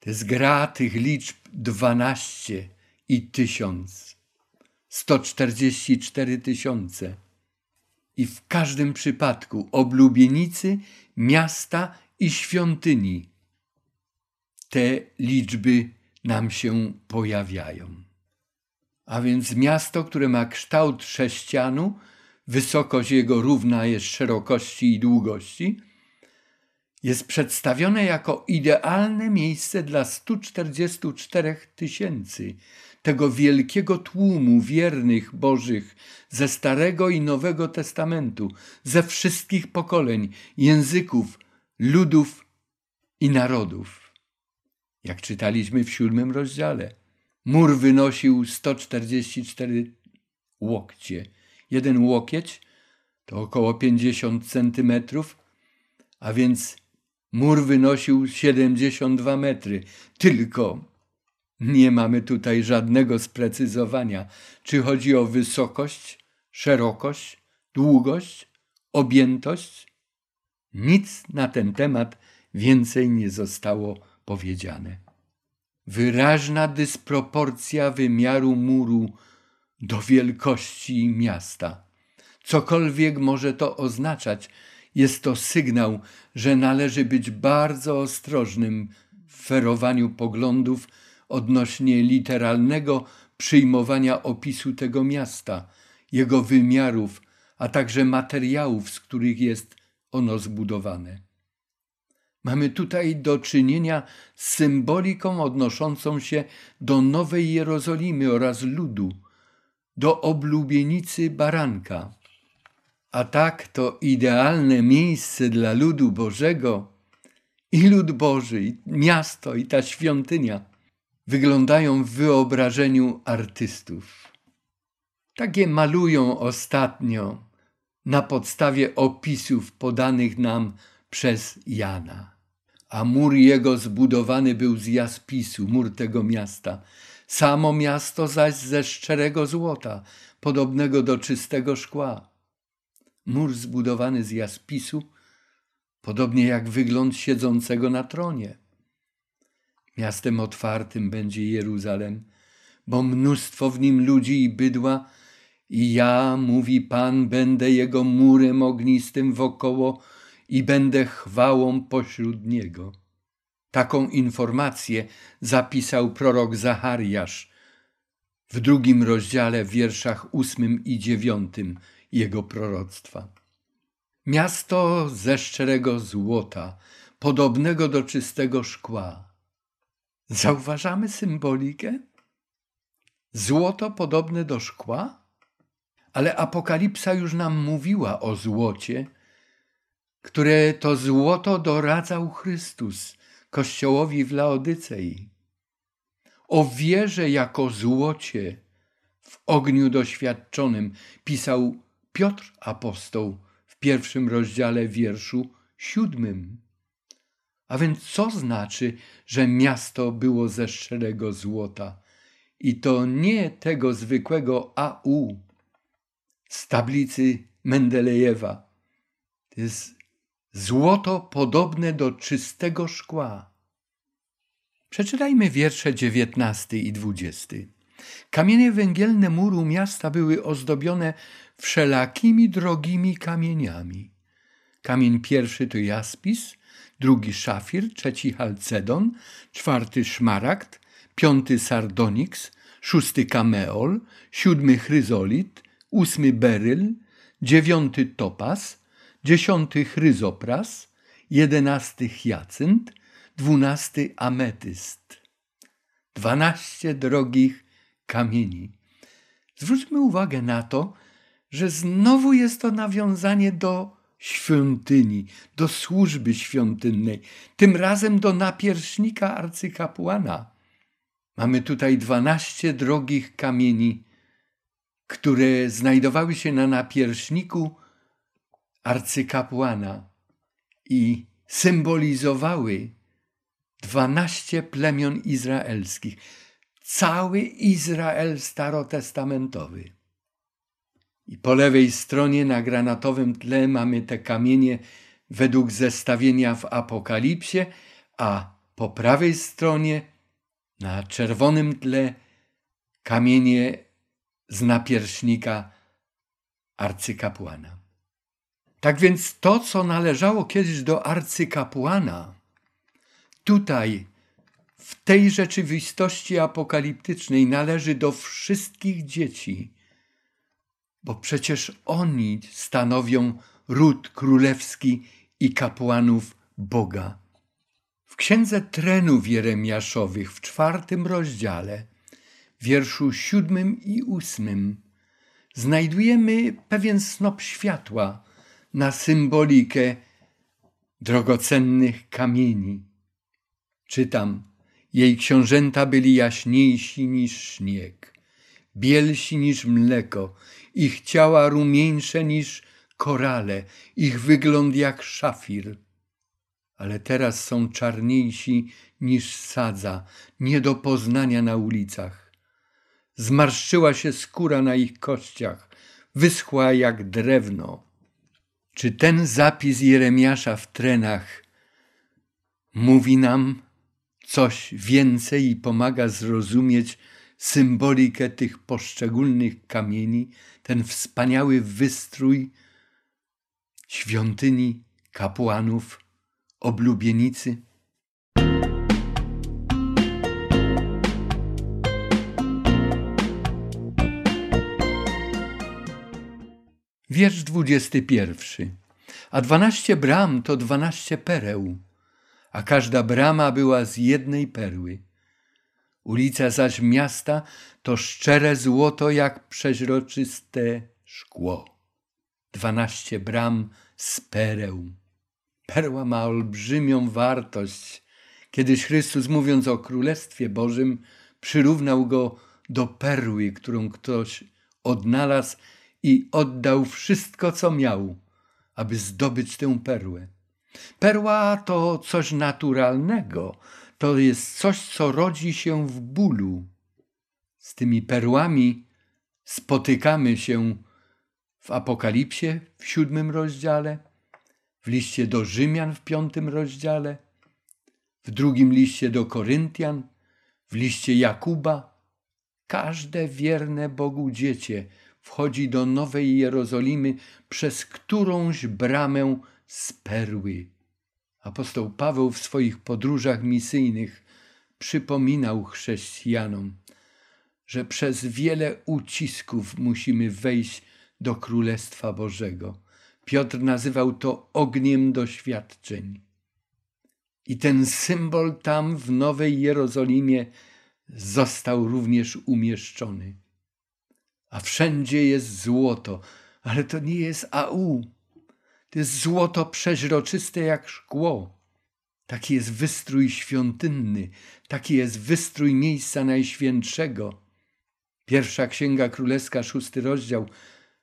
To jest gra tych liczb dwanaście i tysiąc. sto czterdzieści cztery tysiące. I w każdym przypadku oblubienicy, miasta i świątyni te liczby nam się pojawiają. A więc miasto, które ma kształt sześcianu, wysokość jego równa jest szerokości i długości, jest przedstawione jako idealne miejsce dla 144 tysięcy, tego wielkiego tłumu wiernych Bożych ze Starego i Nowego Testamentu, ze wszystkich pokoleń, języków, ludów i narodów. Jak czytaliśmy w siódmym rozdziale. Mur wynosił 144 łokcie. Jeden łokieć to około 50 centymetrów, a więc mur wynosił 72 metry. Tylko nie mamy tutaj żadnego sprecyzowania, czy chodzi o wysokość, szerokość, długość, objętość. Nic na ten temat więcej nie zostało powiedziane wyraźna dysproporcja wymiaru muru do wielkości miasta. Cokolwiek może to oznaczać, jest to sygnał, że należy być bardzo ostrożnym w ferowaniu poglądów odnośnie literalnego przyjmowania opisu tego miasta, jego wymiarów, a także materiałów, z których jest ono zbudowane. Mamy tutaj do czynienia z symboliką odnoszącą się do Nowej Jerozolimy oraz ludu, do oblubienicy baranka. A tak to idealne miejsce dla ludu Bożego i lud Boży, i miasto, i ta świątynia wyglądają w wyobrażeniu artystów. Takie malują ostatnio na podstawie opisów podanych nam przez Jana. A mur jego zbudowany był z jaspisu, mur tego miasta. Samo miasto zaś ze szczerego złota, podobnego do czystego szkła. Mur zbudowany z jaspisu, podobnie jak wygląd siedzącego na tronie. Miastem otwartym będzie Jeruzalem, bo mnóstwo w nim ludzi i bydła, i ja, mówi Pan, będę jego murem ognistym wokoło i będę chwałą pośród niego. Taką informację zapisał prorok Zachariasz w drugim rozdziale, w wierszach ósmym i dziewiątym jego proroctwa. Miasto ze szczerego złota, podobnego do czystego szkła. Zauważamy symbolikę? Złoto podobne do szkła? Ale Apokalipsa już nam mówiła o złocie, które to złoto doradzał Chrystus Kościołowi w Laodycei. O wierze jako złocie w ogniu doświadczonym pisał Piotr apostoł w pierwszym rozdziale wierszu siódmym. A więc co znaczy, że miasto było ze szczerego złota? I to nie tego zwykłego AU z tablicy Mendelejewa. To jest złoto podobne do czystego szkła. Przeczytajmy wiersze dziewiętnasty i dwudziesty. Kamienie węgielne muru miasta były ozdobione wszelakimi drogimi kamieniami. Kamień pierwszy to jaspis, drugi szafir, trzeci halcedon, czwarty szmaragd, piąty sardoniks, szósty kameol, siódmy chryzolit, ósmy beryl, dziewiąty topas, dziesiąty chryzopras, jedenasty hyacynt, dwunasty ametyst. Dwanaście drogich kamieni. Zwróćmy uwagę na to, że znowu jest to nawiązanie do świątyni, do służby świątynnej, tym razem do napierśnika arcykapłana. Mamy tutaj dwanaście drogich kamieni, które znajdowały się na napierśniku arcykapłana i symbolizowały dwanaście plemion izraelskich, cały Izrael starotestamentowy. I po lewej stronie na granatowym tle mamy te kamienie według zestawienia w Apokalipsie, a po prawej stronie na czerwonym tle kamienie z napierśnika arcykapłana. Tak więc to, co należało kiedyś do arcykapłana, tutaj, w tej rzeczywistości apokaliptycznej, należy do wszystkich dzieci, bo przecież oni stanowią ród królewski i kapłanów Boga. W księdze trenów Jeremiaszowych w czwartym rozdziale, wierszu siódmym i ósmym, znajdujemy pewien snop światła na symbolikę drogocennych kamieni. Czytam, jej książęta byli jaśniejsi niż śnieg, bielsi niż mleko, ich ciała rumieńsze niż korale, ich wygląd jak szafir. Ale teraz są czarniejsi niż sadza, nie do poznania na ulicach. Zmarszczyła się skóra na ich kościach, wyschła jak drewno. Czy ten zapis Jeremiasza w trenach mówi nam coś więcej i pomaga zrozumieć symbolikę tych poszczególnych kamieni, ten wspaniały wystrój świątyni kapłanów, oblubienicy? Wiersz dwudziesty pierwszy. A dwanaście bram to dwanaście pereł, a każda brama była z jednej perły. Ulica zaś miasta to szczere złoto jak przeźroczyste szkło. Dwanaście bram z pereł. Perła ma olbrzymią wartość. Kiedyś Chrystus, mówiąc o Królestwie Bożym, przyrównał go do perły, którą ktoś odnalazł i oddał wszystko, co miał, aby zdobyć tę perłę. Perła to coś naturalnego, to jest coś, co rodzi się w bólu. Z tymi perłami spotykamy się w Apokalipsie w siódmym rozdziale, w liście do Rzymian w piątym rozdziale, w drugim liście do Koryntian, w liście Jakuba. Każde wierne Bogu dziecię wchodzi do Nowej Jerozolimy przez którąś bramę z perły. Apostoł Paweł w swoich podróżach misyjnych przypominał chrześcijanom, że przez wiele ucisków musimy wejść do Królestwa Bożego. Piotr nazywał to ogniem doświadczeń. I ten symbol tam w Nowej Jerozolimie został również umieszczony. A wszędzie jest złoto, ale to nie jest AU. To jest złoto przeźroczyste jak szkło. Taki jest wystrój świątynny, taki jest wystrój miejsca najświętszego. Pierwsza Księga Królewska, szósty rozdział,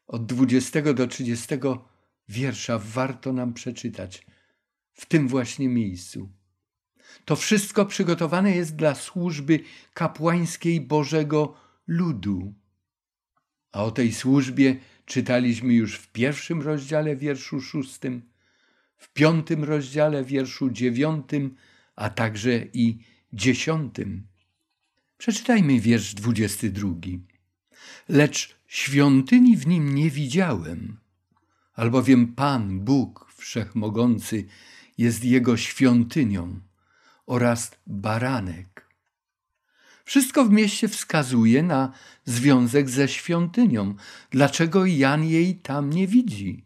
od 20 do 30 wiersza warto nam przeczytać w tym właśnie miejscu. To wszystko przygotowane jest dla służby kapłańskiej Bożego ludu. A o tej służbie czytaliśmy już w pierwszym rozdziale, wierszu szóstym, w piątym rozdziale, wierszu dziewiątym, a także i dziesiątym. Przeczytajmy wiersz dwudziesty drugi. Lecz świątyni w nim nie widziałem, albowiem Pan, Bóg Wszechmogący, jest jego świątynią oraz baranek. Wszystko w mieście wskazuje na związek ze świątynią. Dlaczego Jan jej tam nie widzi?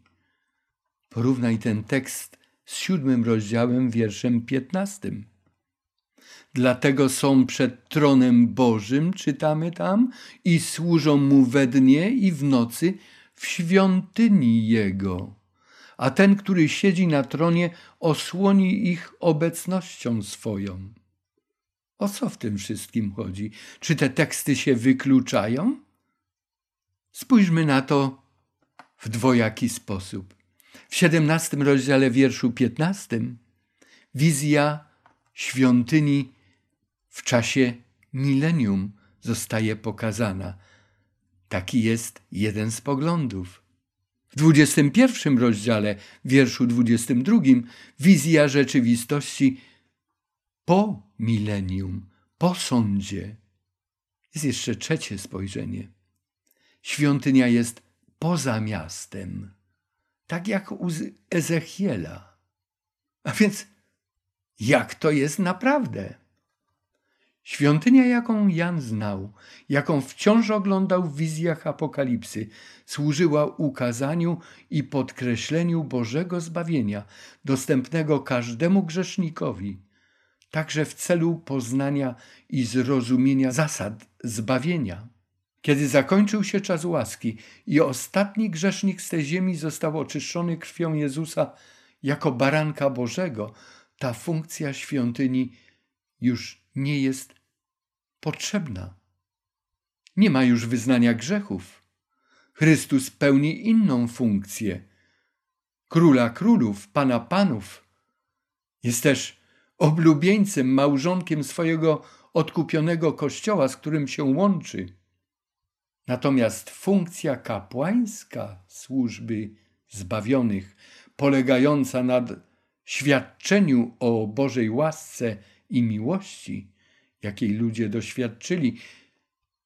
Porównaj ten tekst z siódmym rozdziałem, wierszem piętnastym. Dlatego są przed tronem Bożym, czytamy tam, i służą mu we dnie i w nocy w świątyni Jego. A ten, który siedzi na tronie, osłoni ich obecnością swoją. O co w tym wszystkim chodzi? Czy te teksty się wykluczają? Spójrzmy na to w dwojaki sposób. W siedemnastym rozdziale wierszu piętnastym wizja świątyni w czasie milenium zostaje pokazana. Taki jest jeden z poglądów. W 21 rozdziale, wierszu 22, wizja rzeczywistości po milenium, po sądzie. Jest jeszcze trzecie spojrzenie. Świątynia jest poza miastem, tak jak u Ezechiela. A więc jak to jest naprawdę? Świątynia, jaką Jan znał, jaką wciąż oglądał w wizjach apokalipsy, służyła ukazaniu i podkreśleniu Bożego zbawienia, dostępnego każdemu grzesznikowi, także w celu poznania i zrozumienia zasad zbawienia. Kiedy zakończył się czas łaski i ostatni grzesznik z tej ziemi został oczyszczony krwią Jezusa jako baranka Bożego, ta funkcja świątyni już nie jest potrzebna. Nie ma już wyznania grzechów. Chrystus pełni inną funkcję. Króla królów, pana panów. Jest też oblubieńcem, małżonkiem swojego odkupionego kościoła, z którym się łączy. Natomiast funkcja kapłańska służby zbawionych, polegająca na świadczeniu o Bożej łasce i miłości, jakiej ludzie doświadczyli,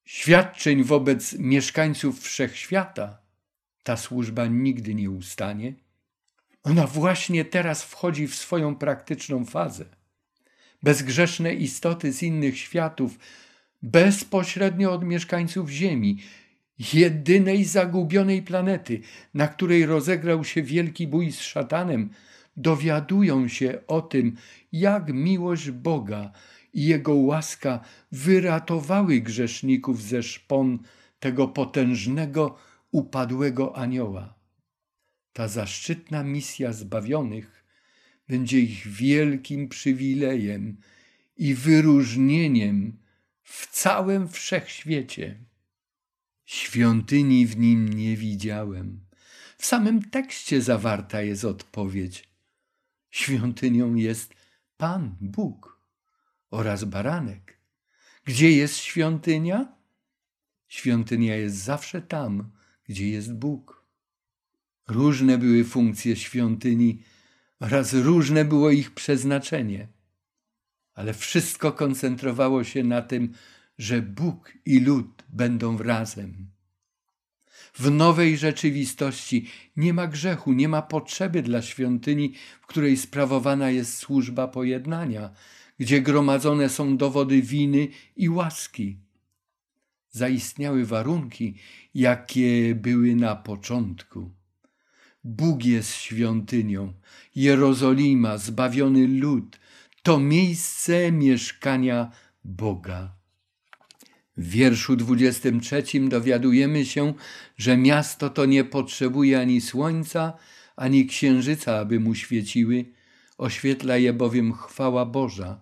świadczeń wobec mieszkańców wszechświata, ta służba nigdy nie ustanie. Ona właśnie teraz wchodzi w swoją praktyczną fazę. Bezgrzeszne istoty z innych światów, bezpośrednio od mieszkańców Ziemi, jedynej zagubionej planety, na której rozegrał się wielki bój z szatanem, dowiadują się o tym, jak miłość Boga i Jego łaska wyratowały grzeszników ze szpon tego potężnego, upadłego anioła. Ta zaszczytna misja zbawionych będzie ich wielkim przywilejem i wyróżnieniem w całym wszechświecie. Świątyni w nim nie widziałem. W samym tekście zawarta jest odpowiedź. Świątynią jest Pan Bóg oraz baranek. Gdzie jest świątynia? Świątynia jest zawsze tam, gdzie jest Bóg. Różne były funkcje świątyni oraz różne było ich przeznaczenie, ale wszystko koncentrowało się na tym, że Bóg i lud będą razem. W nowej rzeczywistości nie ma grzechu, nie ma potrzeby dla świątyni, w której sprawowana jest służba pojednania, gdzie gromadzone są dowody winy i łaski. Zaistniały warunki, jakie były na początku. Bóg jest świątynią, Jerozolima, zbawiony lud, to miejsce mieszkania Boga. W wierszu 23 dowiadujemy się, że miasto to nie potrzebuje ani słońca, ani księżyca, aby mu świeciły, oświetla je bowiem chwała Boża,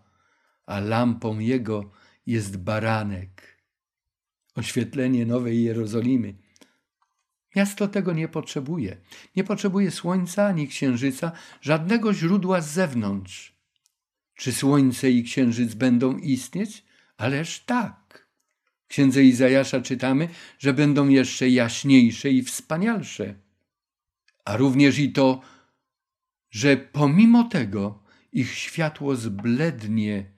a lampą jego jest baranek. Oświetlenie Nowej Jerozolimy. Miasto tego nie potrzebuje. Nie potrzebuje słońca ani księżyca, żadnego źródła z zewnątrz. Czy słońce i księżyc będą istnieć? Ależ tak księdze Izajasza czytamy, że będą jeszcze jaśniejsze i wspanialsze. A również i to, że pomimo tego ich światło zblednie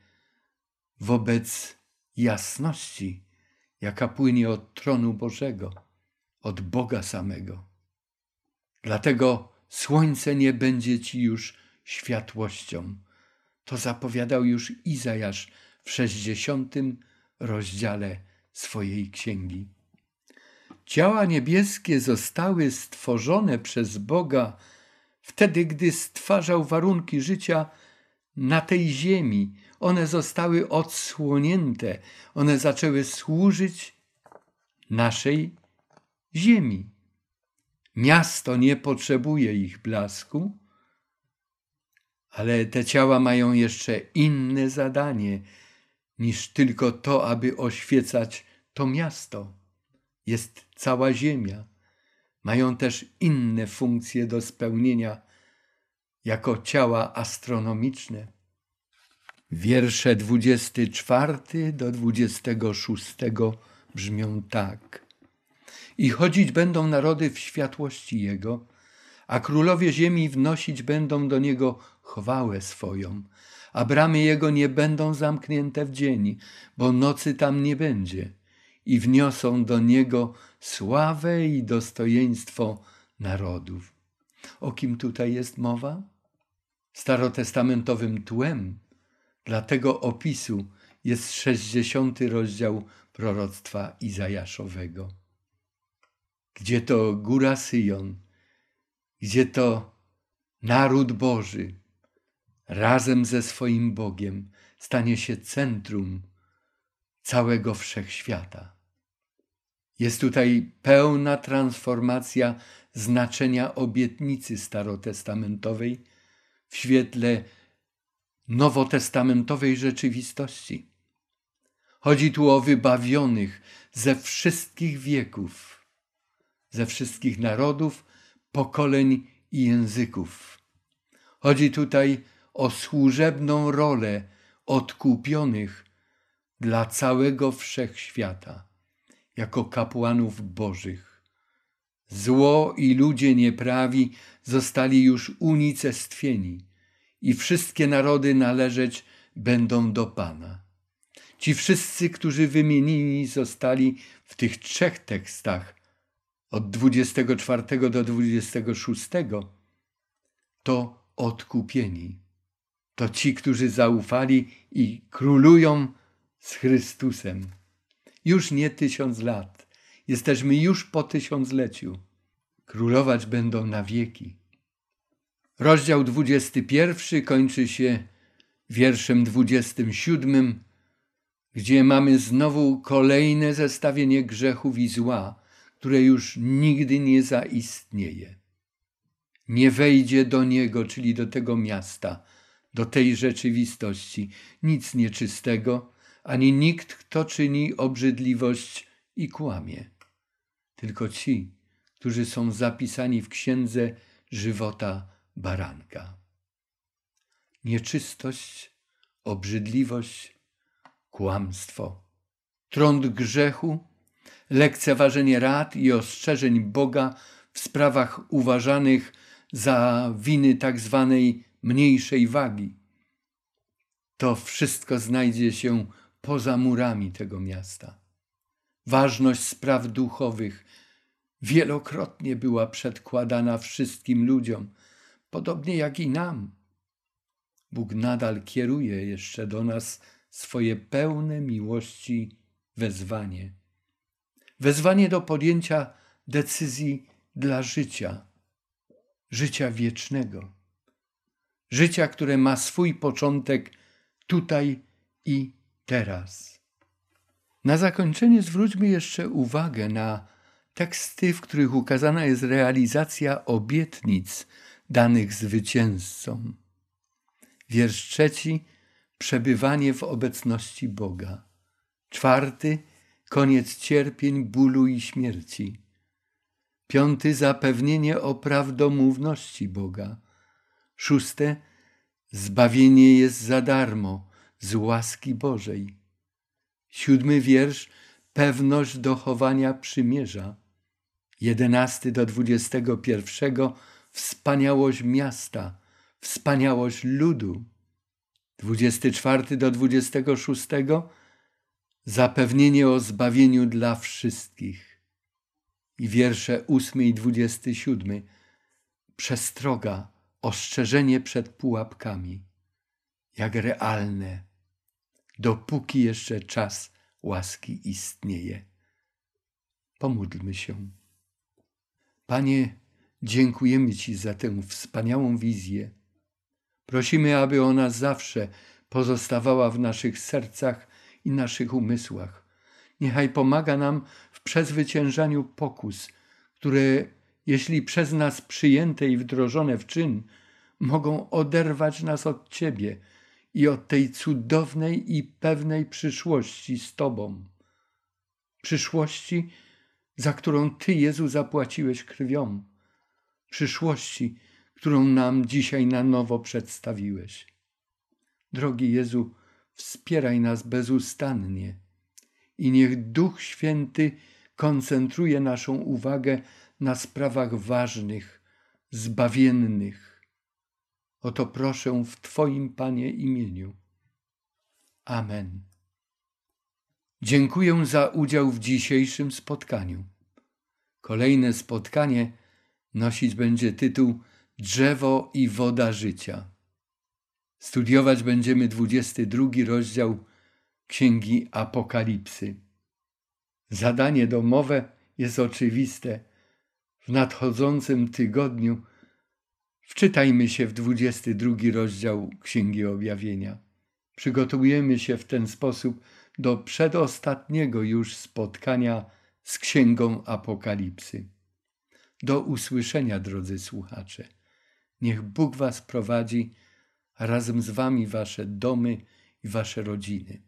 wobec jasności, jaka płynie od tronu Bożego, od Boga samego. Dlatego słońce nie będzie ci już światłością. To zapowiadał już Izajasz w 60 rozdziale swojej księgi. Ciała niebieskie zostały stworzone przez Boga wtedy, gdy stwarzał warunki życia na tej ziemi. One zostały odsłonięte, one zaczęły służyć naszej ziemi. Miasto nie potrzebuje ich blasku, ale te ciała mają jeszcze inne zadanie niż tylko to, aby oświecać to miasto. Jest cała ziemia. Mają też inne funkcje do spełnienia jako ciała astronomiczne. Wiersze 24 do 26 brzmią tak. I chodzić będą narody w światłości Jego, a królowie ziemi wnosić będą do Niego chwałę swoją a bramy jego nie będą zamknięte w dzień, bo nocy tam nie będzie i wniosą do niego sławę i dostojeństwo narodów. O kim tutaj jest mowa? Starotestamentowym tłem dla tego opisu jest 60 rozdział proroctwa Izajaszowego. Gdzie to góra Syjon, gdzie to naród Boży, razem ze swoim Bogiem stanie się centrum całego wszechświata. Jest tutaj pełna transformacja znaczenia obietnicy starotestamentowej w świetle nowotestamentowej rzeczywistości. Chodzi tu o wybawionych ze wszystkich wieków, ze wszystkich narodów, pokoleń i języków. Chodzi tutaj o służebną rolę odkupionych dla całego wszechświata, jako kapłanów bożych. Zło i ludzie nieprawi zostali już unicestwieni i wszystkie narody należeć będą do Pana. Ci wszyscy, którzy wymienieni zostali w tych trzech tekstach, od 24 do 26, to odkupieni to ci, którzy zaufali i królują z Chrystusem. Już nie tysiąc lat. Jesteśmy już po tysiącleciu. Królować będą na wieki. Rozdział 21 kończy się wierszem 27 gdzie mamy znowu kolejne zestawienie grzechów i zła, które już nigdy nie zaistnieje. Nie wejdzie do niego, czyli do tego miasta, do tej rzeczywistości, nic nieczystego, ani nikt, kto czyni obrzydliwość i kłamie. Tylko ci, którzy są zapisani w księdze żywota baranka. Nieczystość, obrzydliwość, kłamstwo, trąd grzechu, lekceważenie rad i ostrzeżeń Boga w sprawach uważanych za winy tak zwanej mniejszej wagi. To wszystko znajdzie się poza murami tego miasta. Ważność spraw duchowych wielokrotnie była przedkładana wszystkim ludziom, podobnie jak i nam. Bóg nadal kieruje jeszcze do nas swoje pełne miłości wezwanie. Wezwanie do podjęcia decyzji dla życia, życia wiecznego, życia, które ma swój początek tutaj i teraz. Na zakończenie zwróćmy jeszcze uwagę na teksty, w których ukazana jest realizacja obietnic danych zwycięzcom. Wiersz trzeci przebywanie w obecności Boga. Czwarty koniec cierpień, bólu i śmierci. Piąty zapewnienie o prawdomówności Boga. Szóste zbawienie jest za darmo z łaski Bożej. Siódmy wiersz pewność dochowania przymierza. Jedenasty do dwudziestego pierwszego wspaniałość miasta, wspaniałość ludu. Dwudziesty czwarty do dwudziestego szóstego zapewnienie o zbawieniu dla wszystkich. I wiersze ósmy i dwudziesty siódmy przestroga, ostrzeżenie przed pułapkami, jak realne, dopóki jeszcze czas łaski istnieje. Pomódlmy się. Panie, dziękujemy Ci za tę wspaniałą wizję. Prosimy, aby ona zawsze pozostawała w naszych sercach i naszych umysłach. Niechaj pomaga nam w przezwyciężaniu pokus, które, jeśli przez nas przyjęte i wdrożone w czyn, mogą oderwać nas od Ciebie i od tej cudownej i pewnej przyszłości z Tobą. Przyszłości, za którą Ty, Jezu, zapłaciłeś krwią. Przyszłości, którą nam dzisiaj na nowo przedstawiłeś. Drogi Jezu, wspieraj nas bezustannie i niech Duch Święty koncentruje naszą uwagę na sprawach ważnych, zbawiennych. Oto proszę w Twoim Panie imieniu. Amen. Dziękuję za udział w dzisiejszym spotkaniu. Kolejne spotkanie nosić będzie tytuł Drzewo i woda życia. Studiować będziemy 22 rozdział Księgi Apokalipsy. Zadanie domowe jest oczywiste. W nadchodzącym tygodniu wczytajmy się w 22 rozdział Księgi Objawienia. Przygotujemy się w ten sposób do przedostatniego już spotkania z Księgą Apokalipsy. Do usłyszenia, drodzy słuchacze. Niech Bóg Was prowadzi razem z wami wasze domy i wasze rodziny.